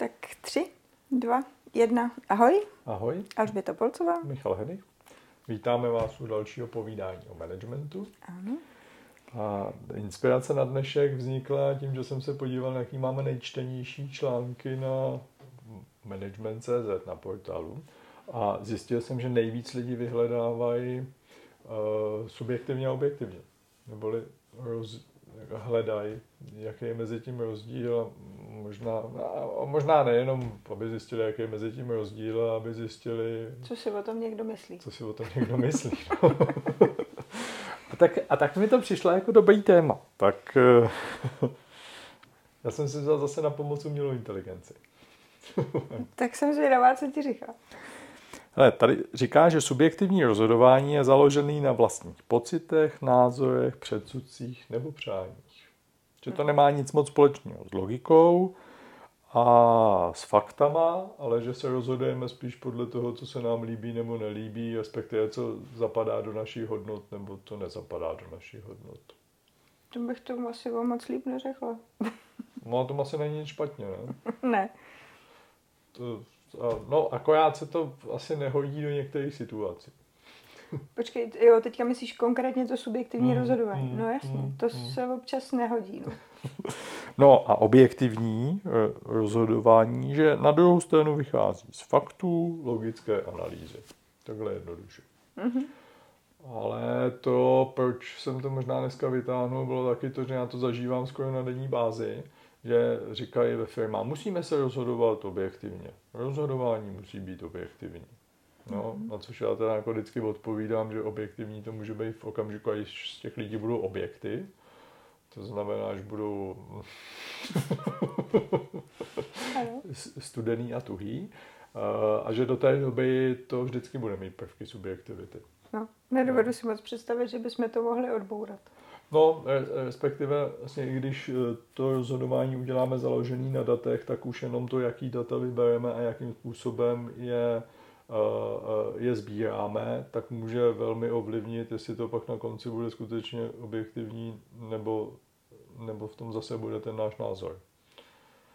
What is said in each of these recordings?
Tak tři, dva, jedna. Ahoj, Ahoj, Alžběta Polcová. Michal Henich. Vítáme vás u dalšího povídání o managementu. Ano. A inspirace na dnešek vznikla tím, že jsem se podíval, jaký máme nejčtenější články na management.cz na portálu. A zjistil jsem, že nejvíc lidí vyhledávají uh, subjektivně a objektivně. Neboli roz, hledají, jaký je mezi tím rozdíl. Možná, a možná nejenom, aby zjistili, jaký je mezi tím rozdíl, ale aby zjistili, Co si o tom někdo myslí? co si o tom někdo myslí. No. a, tak, a tak mi to přišlo jako dobrý téma. Tak eh, já jsem si vzal zase na pomoc umělou inteligenci. Tak jsem zvědavá, co ti říká. Hele, tady říká, že subjektivní rozhodování je založený na vlastních pocitech, názorech, předsudcích nebo přáních. Že to nemá nic moc společného s logikou a s faktama, ale že se rozhodujeme spíš podle toho, co se nám líbí nebo nelíbí, respektive co zapadá do našich hodnot nebo to nezapadá do našich hodnot. To bych tomu asi o moc líp neřekla. No a to asi není nic špatně, ne? ne. To, no, akorát se to asi nehodí do některých situací. Počkej, jo, teďka myslíš konkrétně to subjektivní Mm, rozhodování. mm, No jasně, mm, to mm. se občas nehodí. No. No a objektivní eh, rozhodování, že na druhou stranu vychází z faktů, logické analýzy. Takhle jednoduše. Mhm. Ale to, proč jsem to možná dneska vytáhnul, bylo taky to, že já to zažívám skoro na denní bázi, že říkají ve firmách, musíme se rozhodovat objektivně. Rozhodování musí být objektivní. No, na což já teda jako vždycky odpovídám, že objektivní to může být v okamžiku, když z těch lidí budou objekty. To znamená, až budou studený a tuhý. A- že do té doby to vždycky bude mít prvky subjektivity. No, nedovedu si moc představit, že bychom to mohli odbourat. No, re- respektive vlastně, i když eh, to rozhodování uděláme založený na datech, tak už jenom to, jaký data vybereme a jakým způsobem je, je sbíráme, tak může velmi ovlivnit, jestli to pak na konci bude skutečně objektivní, nebo, nebo v tom zase bude ten náš názor.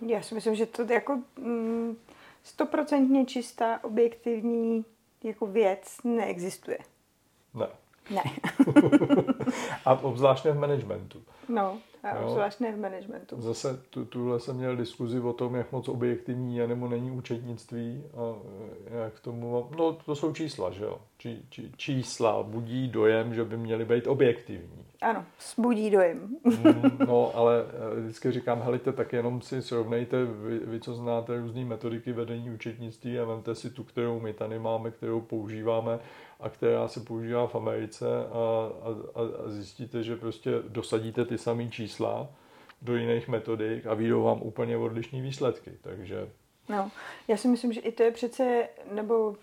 Já si myslím, že to jako mm, stoprocentně čistá, objektivní jako věc neexistuje. Ne. Ne. A obzvláště v managementu. No, a obzvlášť ne v managementu. Zase tu, tuhle jsem měl diskuzi o tom, jak moc objektivní je nebo není účetnictví a jak tomu mám... No, to jsou čísla, že jo? Či, či, čísla budí dojem, že by měly být objektivní. Ano, zbudí dojem. Mm, No, ale eh, vždycky říkám, helejte, tak jenom si srovnejte, vy, vy co znáte různé metodiky vedení účetnictví a vemte si tu, kterou my tady máme, kterou používáme a která se používá v Americe a, a, a- zjistíte, že prostě dosadíte ty samé čísla do jiných metodik a vyjdou vám úplně odlišné výsledky. Takže No, já si myslím, že i to je přece, nebo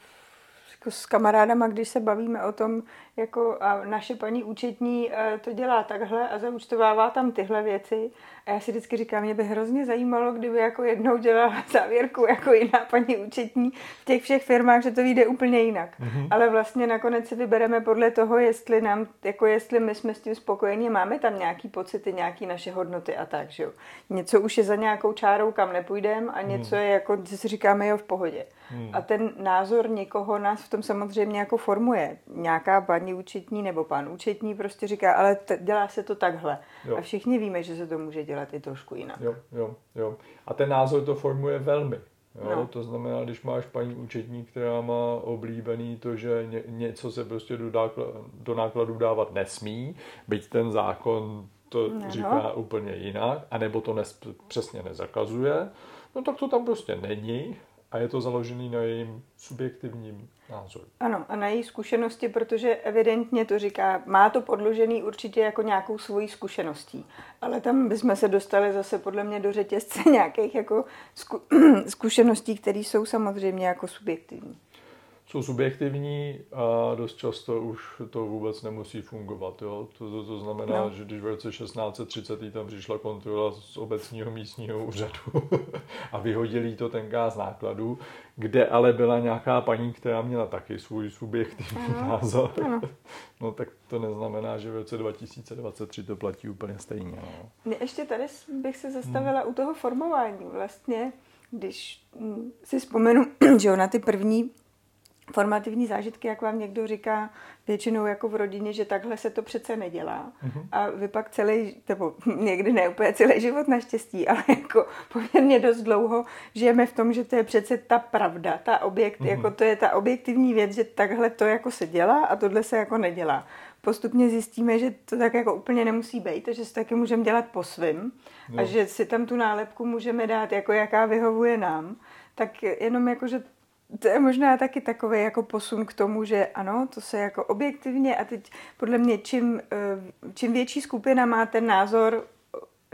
jako s kamarádama, když se bavíme o tom, jako a naše paní účetní eh, to dělá takhle a zaúčtovává tam tyhle věci. A já si vždycky říkám, mě by hrozně zajímalo, kdyby jako jednou dělala závěrku jako jiná paní účetní v těch všech firmách, že to vyjde úplně jinak. Mm-hmm. Ale vlastně nakonec si vybereme podle toho, jestli nám, jako jestli my jsme s tím spokojení, máme tam nějaký pocity, nějaký naše hodnoty a tak, že jo. Něco už je za nějakou čárou, kam nepůjdeme a něco je jako, že si říkáme, jo, v pohodě. Hmm. A ten názor někoho nás v tom samozřejmě jako formuje. Nějaká paní účetní nebo pan účetní prostě říká, ale t- dělá se to takhle. Jo. A všichni víme, že se to může dělat i trošku jinak. jo, jo, jo. A ten názor to formuje velmi. Jo? No. To znamená, když máš paní účetní, která má oblíbený to, že ně, něco se prostě do, dákla, do nákladu dávat nesmí, byť ten zákon to no. říká úplně jinak, anebo to nes, přesně nezakazuje, no tak to tam prostě není a je to založený na jejím subjektivním názoru. Ano, a na její zkušenosti, protože evidentně to říká, má to podložený určitě jako nějakou svojí zkušeností. Ale tam bychom se dostali zase podle mě do řetězce nějakých jako zku, zkušeností, které jsou samozřejmě jako subjektivní. Jsou subjektivní a dost často už to vůbec nemusí fungovat. Jo? To, to, to znamená, No. no. že když v roce 1630 tam přišla kontrola z obecního místního úřadu a vyhodili to tenkrát z nákladu, kde ale byla nějaká paní, která měla taky svůj subjektivní Ano. názor, Ano. no tak to neznamená, že v roce 2023 to platí úplně stejně. No. Mě Ještě tady bych se zastavila u toho formování. Vlastně když mm, si vzpomenu, že ona ty první formativní zážitky, jak vám někdo říká, většinou jako v rodině, že takhle se to přece nedělá. Mm-hmm. A vy pak celý, nebo někdy ne úplně celý život naštěstí, ale jako poměrně dost dlouho žijeme v tom, že to je přece ta pravda, ta objekt, mm-hmm. jako to je ta objektivní věc, že takhle to jako se dělá a tohle se jako nedělá. Postupně zjistíme, že to tak jako úplně nemusí být, že si taky můžeme dělat po svým no. a že si tam tu nálepku můžeme dát, jako jaká vyhovuje nám. Tak jenom jako, že to je možná taky takový jako posun k tomu, že ano, to se jako objektivně a teď podle mě čím, eh, čím větší skupina má ten názor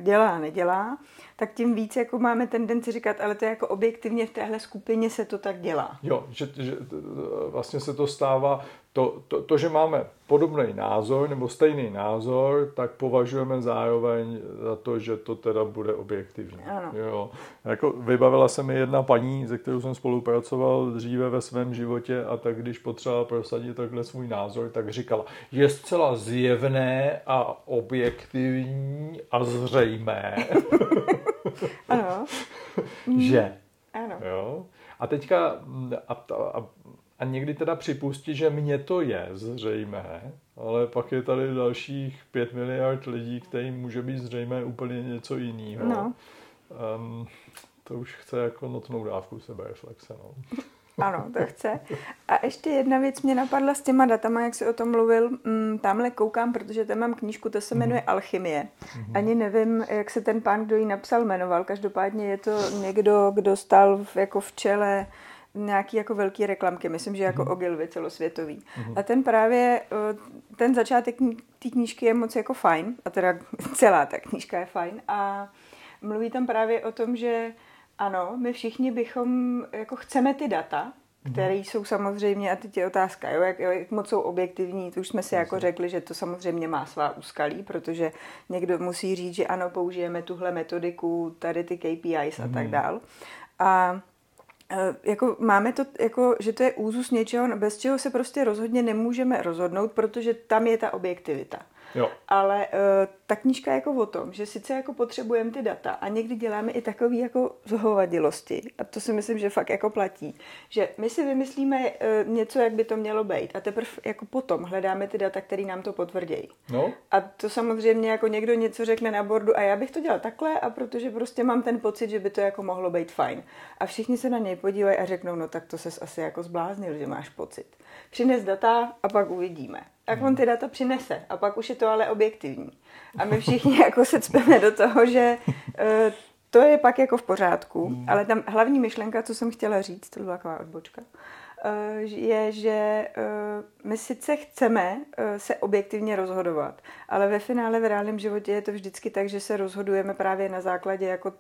dělá, nedělá, tak tím víc jako máme tendenci říkat, ale to je jako objektivně v téhle skupině se to tak dělá. Jo, že, že vlastně se to stává to, to, to, že máme podobný názor nebo stejný názor, tak považujeme zároveň za to, že to teda bude objektivní. Ano. Jo. Jako vybavila se mi jedna paní, ze kterou jsem spolupracoval dříve ve svém životě a tak když potřebovala prosadit takhle svůj názor, tak říkala, je zcela zjevné a objektivní a zřejmé. ano. že. Ano. Jo. A teďka a, a, a někdy teda připustí, že mně to je zřejmé, ale pak je tady dalších pět miliard lidí, kterým může být zřejmé úplně něco jiného. No. Um, to už chce jako notnou dávku sebereflexe. No. Ano, to chce. A ještě jedna věc mě napadla s těma datama, jak jsi o tom mluvil. Mm, tamhle koukám, protože tam mám knížku, to se jmenuje mm. Alchymie. Mm. Ani nevím, jak se ten pán, kdo ji napsal, jmenoval. Každopádně je to někdo, kdo stal v, jako v čele nějaký jako velký reklamky, myslím, že jako mm. Ogilvy celosvětový. Mm. A ten právě, eh, ten začátek té knížky je moc jako fajn, a teda celá ta knížka je fajn a mluví tam právě o tom, že ano, my všichni bychom, jako chceme ty data, mhm. které jsou samozřejmě, a teď je otázka, jo, jak, jak moc jsou objektivní, to už jsme si jako řekli, že to samozřejmě má svá úskalí, protože někdo musí říct, že ano, použijeme tuhle metodiku, tady ty KPIs a tak mhm. dál. A jako máme to, jako, že to je úzus něčeho, bez čeho se prostě rozhodně nemůžeme rozhodnout, protože tam je ta objektivita. Jo. Ale uh, ta knížka je jako o tom, že sice jako potřebujeme ty data a někdy děláme i takový jako zhovadilosti a to si myslím, že fakt jako platí, že my si vymyslíme uh, něco, jak by to mělo být a teprve jako potom hledáme ty data, které nám to potvrdějí. No. A to samozřejmě jako někdo něco řekne na bordu a já bych to dělal takhle a protože prostě mám ten pocit, že by to jako mohlo být fajn. A všichni se na něj podívají a řeknou, no tak to ses asi jako zbláznil, že máš pocit. Přines data a pak uvidíme tak on ty data přinese a pak už je to ale objektivní. A my všichni jako se cpeme do toho, že uh, to je pak jako v pořádku, hmm. ale tam hlavní myšlenka, co jsem chtěla říct, to byla taková odbočka, uh, je, že uh, my sice chceme se objektivně rozhodovat, ale ve finále v reálném životě je to vždycky tak, že se rozhodujeme právě na základě jako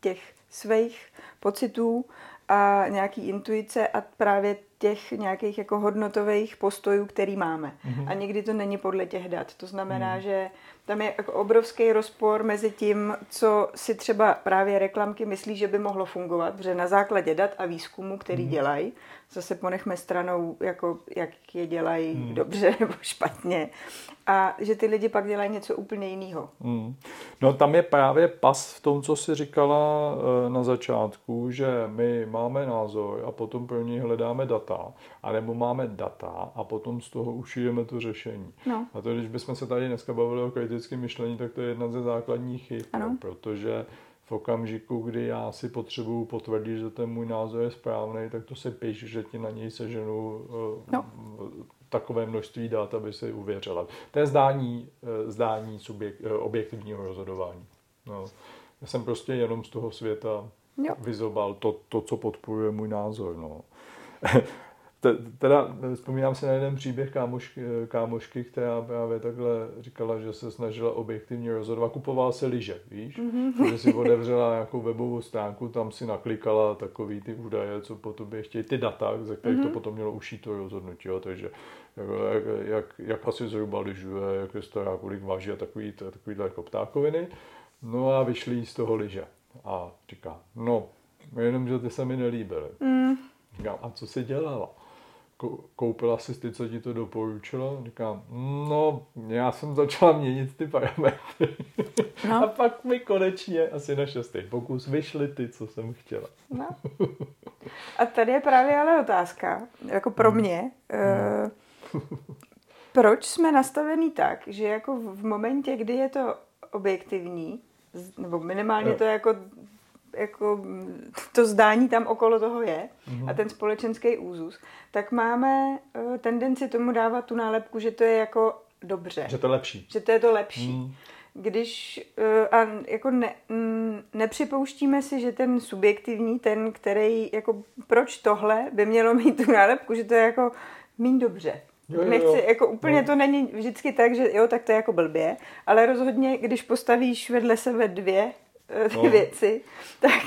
těch svých pocitů a nějaký intuice a právě těch nějakých jako hodnotových postojů, který máme. Mm-hmm. A někdy to není podle těch dat. To znamená, mm. že tam je jako obrovský rozpor mezi tím, co si třeba právě reklamky myslí, že by mohlo fungovat, protože na základě dat a výzkumu, který mm. dělají, zase ponechme stranou, jako, jak je dělají mm. dobře nebo špatně, a že ty lidi pak dělají něco úplně jiného. Mm. No tam je právě pas v tom, co jsi říkala eh, na začátku, že my máme názor a potom pro něj hledáme data, anebo máme data a potom z toho ušijeme to řešení. No. A to, když bychom se tady dneska bavili o kritickém myšlení, tak to je jedna ze základních chyb, ano. protože v okamžiku, kdy já si potřebuju potvrdit, že ten můj názor je správný, tak to se píš, že ti na něj seženu eh, no takové množství dat, aby si uvěřila. To je zdání, eh, zdání subjekt, eh, objektivního rozhodování. No. Já jsem prostě jenom z toho světa jo. vyzobal to, to, co podporuje můj názor. No. Teda vzpomínám si na jeden příběh kámošky, kámošky, která právě takhle říkala, že se snažila objektivně rozhodovat. Kupovala se lyže, víš? Mm-hmm. Že si otevřela nějakou webovou stránku, tam si naklikala takový ty údaje, co po tobě chtějí, ty data, ze kterých mm-hmm. to mhm. potom mělo ušít to rozhodnutí. Jo? Takže jak, jak, jak asi zhruba lyžuje, jak je stará, kolik váží a takový, takovýhle jako ptákoviny. No a vyšli z toho lyže. A říká, no, jenom, že ty se mi nelíbily. Mm. A co si dělala? koupila si ty, co ti to doporučilo? Říkám, no, já jsem začala měnit ty parametry. No. A pak mi konečně asi na šestý pokus vyšly ty, co jsem chtěla. No. A tady je právě ale otázka, jako pro hmm. mě, hmm. Uh, proč jsme nastavení tak, že jako v momentě, kdy je to objektivní, nebo minimálně to jako jako to zdání tam okolo toho je mm-hmm. a ten společenský úzus, tak máme uh, tendenci tomu dávat tu nálepku, že to je jako dobře. Že to je lepší. Že to je to lepší. Mm. Když uh, a jako ne, m, nepřipouštíme si, že ten subjektivní, ten, který jako proč tohle by mělo mít tu nálepku, že to je jako míň dobře. Jo, jo, Nechci, jako úplně no. to není vždycky tak, že jo, tak to je jako blbě, ale rozhodně, když postavíš vedle sebe dvě ty no. věci, tak...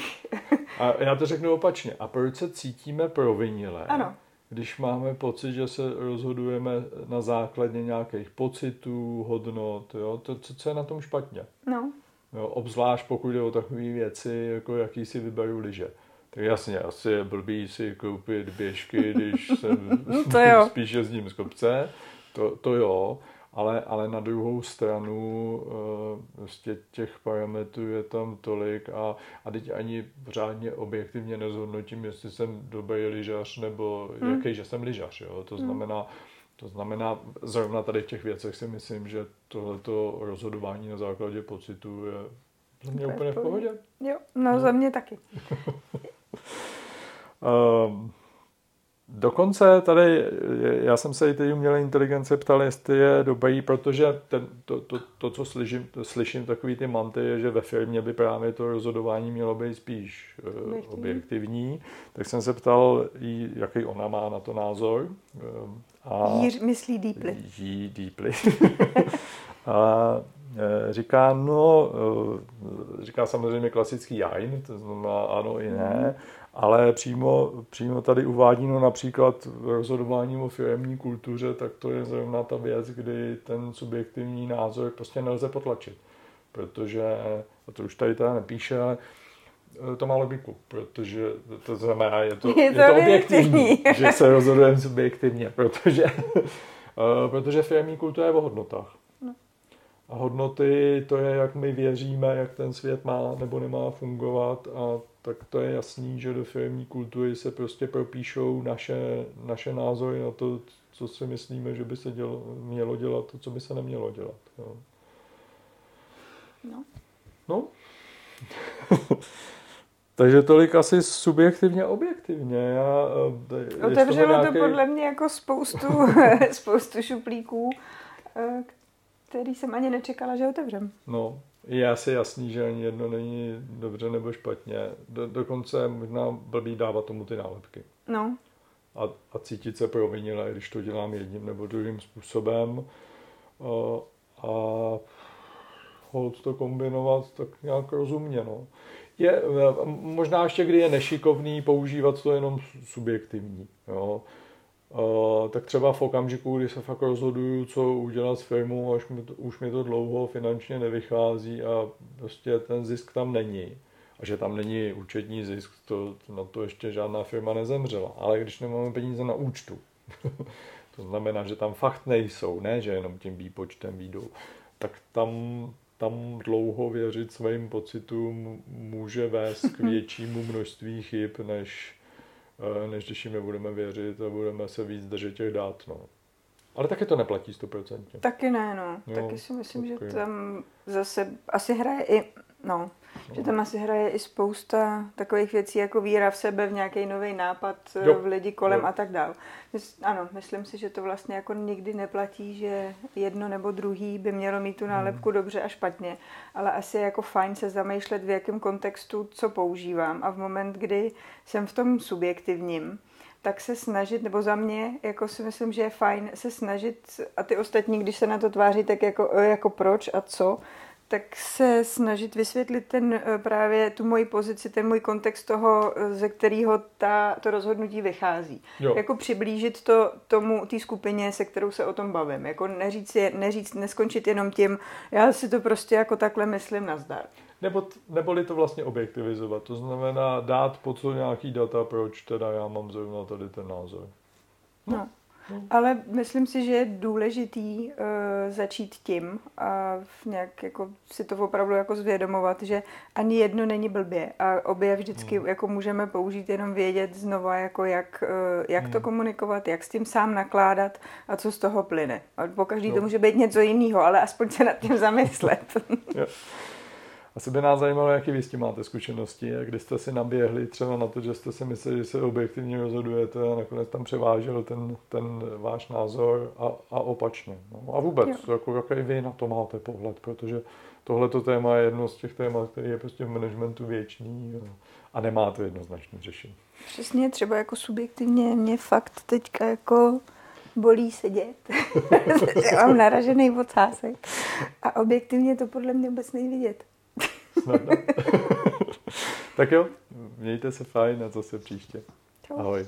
A já to řeknu opačně. A proč se cítíme provinile? Ano. Když máme pocit, že se rozhodujeme na základě nějakých pocitů, hodnot, jo? To, co, co je na tom špatně? No. Jo, obzvlášť pokud jde o takové věci, jako jaký si vyberu liže. Tak jasně, asi je blbý si koupit běžky, když jsem no to jo. spíš jezdím z kopce. To, to jo, ale, ale na druhou stranu vlastně těch parametrů je tam tolik a, a teď ani řádně objektivně nezhodnotím, jestli jsem dobrý lyžař nebo hmm. jaký, že jsem lyžař. Jo? To hmm. znamená, to znamená, zrovna tady v těch věcech si myslím, že tohleto rozhodování na základě pocitu je za mě úplně v pohodě. Jo, no, no. za mě taky. um, Dokonce tady, já jsem se i té umělé inteligence ptal, jestli je dobrý, protože ten, to, to, to, co slyším, to slyším takový ty manty, je, že ve firmě by právě to rozhodování mělo být spíš uh, objektivní. Tak jsem se ptal, jí, jaký ona má na to názor. Uh, a jí myslí deeply. Jí deeply. a e, říká, no, říká samozřejmě klasický jajn, to znamená ano i ne. Mm ale přímo, přímo tady uvádí no například rozhodování o firmní kultuře, tak to je zrovna ta věc, kdy ten subjektivní názor prostě nelze potlačit. Protože, a to už tady teda nepíše, ale e, to má logiku, protože to znamená, je to, je to, je to objektivní, že se rozhodujeme subjektivně, protože, e, protože firmní kultura je o hodnotách. No. A hodnoty, to je, jak my věříme, jak ten svět má nebo nemá fungovat a tak to je jasný, že do firmní kultury se prostě propíšou naše, naše názory na to, co si myslíme, že by se dělo, mělo dělat, to, co by se nemělo dělat. Jo. No. No. Takže tolik asi subjektivně, objektivně. Já, eh, Otevřelo to, nějaký... to podle mě jako spoustu, spoustu šuplíků, eh, který jsem ani nečekala, že otevřem. No, je asi jasný, že ani jedno není dobře nebo špatně. Do, dokonce možná blbý dávat tomu ty nálepky. No. A, a cítit se provinile, když to dělám jedním nebo druhým způsobem. A, a hold to kombinovat tak nějak rozumně. No. Je, možná ještě, kdy je nešikovný používat to jenom subjektivní. Jo. Uh, tak třeba v okamžiku, kdy se fakt rozhoduju, co udělat s firmou, až mi to, už mi to dlouho finančně nevychází a prostě ten zisk tam není. A že tam není účetní zisk, to, na to ještě žádná firma nezemřela. Ale když nemáme peníze na účtu, to znamená, že tam fakt nejsou, ne že jenom tím výpočtem výjdou, tak tam, tam dlouho věřit svým pocitům může vést k většímu množství chyb, než než když jim budeme věřit a budeme se víc držet těch dát. No. Ale taky to neplatí stoprocentně. Taky ne, no. Jo, taky si myslím, okay. že tam zase asi hraje i, no, no, že tam asi hraje i spousta takových věcí, jako víra v sebe, v nějaký nový nápad, eh, jo. v lidi kolem jo. a tak dál. Ano, myslím si, že to vlastně jako nikdy neplatí, že jedno nebo druhý by mělo mít tu nálepku hmm. dobře a špatně, ale asi je jako fajn se zamýšlet, v jakém kontextu co používám a v moment, kdy jsem v tom subjektivním, tak se snažit, nebo za mě, jako si myslím, že je fajn se snažit a ty ostatní, když se na to tváří, tak jako, jako proč a co, tak se snažit vysvětlit ten eh, právě tu moji pozici, ten můj kontext toho, eh, ze kterého ta, to rozhodnutí vychází. Jo. Jako přiblížit to tomu, té skupině, se kterou se o tom bavím. Jako neříct, je, neříct, neskončit jenom tím, já si to prostě jako takhle myslím nazdar. Nebo, neboli to vlastně objektivizovat. To znamená dát pod co nějaký data, proč teda já mám zrovna tady ten názor. No. Ale myslím si, že je důležitý uh, začít tím a nějak jako si to opravdu jako zvědomovat, že ani jedno není blbě a obě vždycky hmm. jako můžeme použít jenom vědět znova, jako jak, uh, jak hmm. to komunikovat, jak s tím sám nakládat a co z toho plyne. A po každý no. to může být něco jiného, ale aspoň se nad tím zamyslet. Asi by nás zajímalo, jaký vy s tím máte zkušenosti a kdy jste si naběhli třeba na to, že jste si mysleli, že se objektivně rozhodujete a nakonec tam převážel ten, ten váš názor a, a opačně. No, a vůbec, jo. jako, jaký vy na to máte pohled, protože tohleto téma je jedno z těch témat, který je prostě v managementu věčný a nemá to jednoznačné řešení. Přesně, třeba jako subjektivně mě fakt teďka jako bolí sedět. Mám naražený ocásek. A objektivně to podle mě vůbec nejvidět. Snadno. tak jo, mějte se fajn a zase příště. Ahoj.